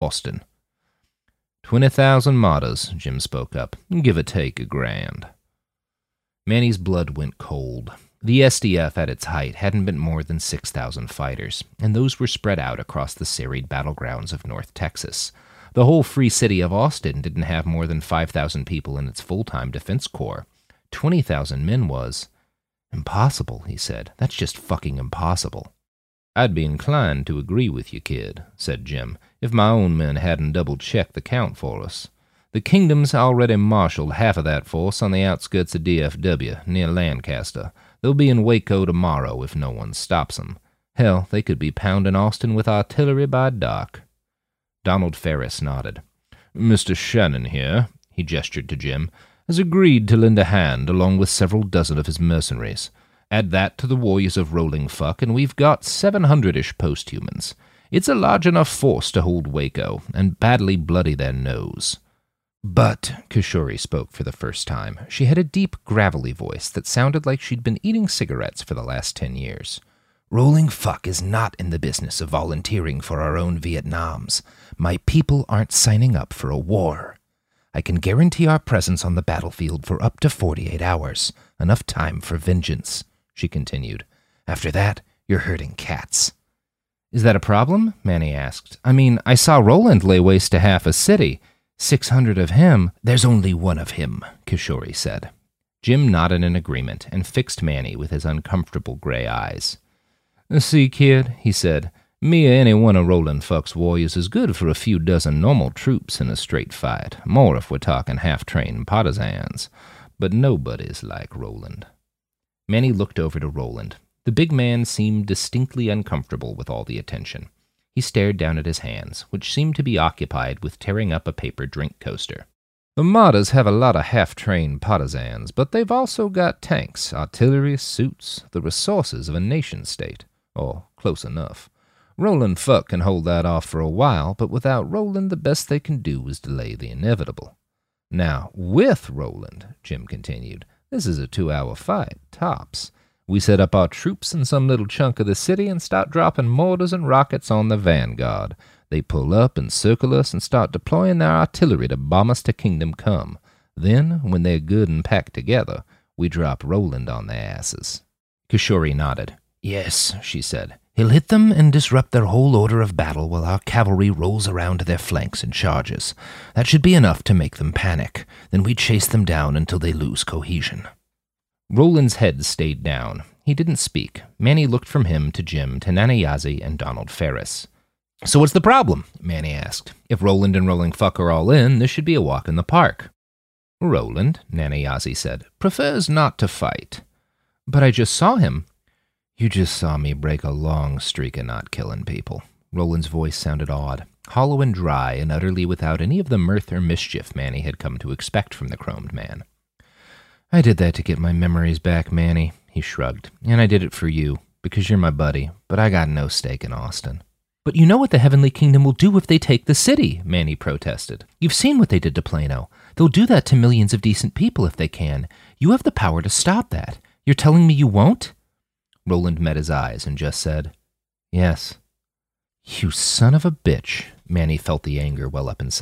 Austin. Twenty thousand martyrs, Jim spoke up. Give or take a grand. Manny's blood went cold. The SDF at its height hadn't been more than 6,000 fighters, and those were spread out across the serried battlegrounds of North Texas. The whole free city of Austin didn't have more than 5,000 people in its full time defense corps. 20,000 men was. Impossible, he said. That's just fucking impossible. I'd be inclined to agree with you, kid, said Jim, if my own men hadn't double checked the count for us. The kingdom's already marshaled half of that force on the outskirts of DFW, near Lancaster. They'll be in Waco tomorrow if no one stops them. Hell, they could be pounding Austin with artillery by dark. Donald Ferris nodded. Mr. Shannon here, he gestured to Jim, has agreed to lend a hand along with several dozen of his mercenaries. Add that to the warriors of Rolling Fuck, and we've got seven hundred-ish posthumans. It's a large enough force to hold Waco and badly bloody their nose. But, Kishori spoke for the first time. She had a deep, gravelly voice that sounded like she'd been eating cigarettes for the last ten years. Rolling Fuck is not in the business of volunteering for our own Vietnams. My people aren't signing up for a war. I can guarantee our presence on the battlefield for up to 48 hours, enough time for vengeance, she continued. After that, you're herding cats. Is that a problem? Manny asked. I mean, I saw Roland lay waste to half a city. Six hundred of him. There's only one of him, Kishori said. Jim nodded in agreement and fixed Manny with his uncomfortable gray eyes. See, kid, he said, me or any one of Rolling Fuck's warriors is good for a few dozen normal troops in a straight fight, more if we're talking half trained partisans. But nobody's like Roland. Manny looked over to Roland. The big man seemed distinctly uncomfortable with all the attention. He stared down at his hands, which seemed to be occupied with tearing up a paper drink coaster. The Martyrs have a lot of half trained partisans, but they've also got tanks, artillery, suits, the resources of a nation state. Or close enough. Rolling Fuck can hold that off for a while, but without Roland, the best they can do is delay the inevitable. Now, with Roland, Jim continued, this is a two hour fight, tops. We set up our troops in some little chunk of the city and start dropping mortars and rockets on the vanguard. They pull up and circle us and start deploying their artillery to bomb us to Kingdom Come. Then, when they're good and packed together, we drop Roland on their asses. Kishori nodded. Yes, she said. He'll hit them and disrupt their whole order of battle while our cavalry rolls around to their flanks and charges. That should be enough to make them panic. Then we chase them down until they lose cohesion. Roland's head stayed down. He didn't speak. Manny looked from him to Jim to Nanayazi and Donald Ferris. So what's the problem? Manny asked. If Roland and Rolling Fuck are all in, this should be a walk in the park. Roland, Nanayazi said, prefers not to fight. But I just saw him. You just saw me break a long streak of not killing people. Roland's voice sounded odd, hollow and dry, and utterly without any of the mirth or mischief Manny had come to expect from the chromed man. I did that to get my memories back, Manny, he shrugged. And I did it for you, because you're my buddy, but I got no stake in Austin. But you know what the Heavenly Kingdom will do if they take the city, Manny protested. You've seen what they did to Plano. They'll do that to millions of decent people if they can. You have the power to stop that. You're telling me you won't? Roland met his eyes and just said, Yes. You son of a bitch. Manny felt the anger well up inside.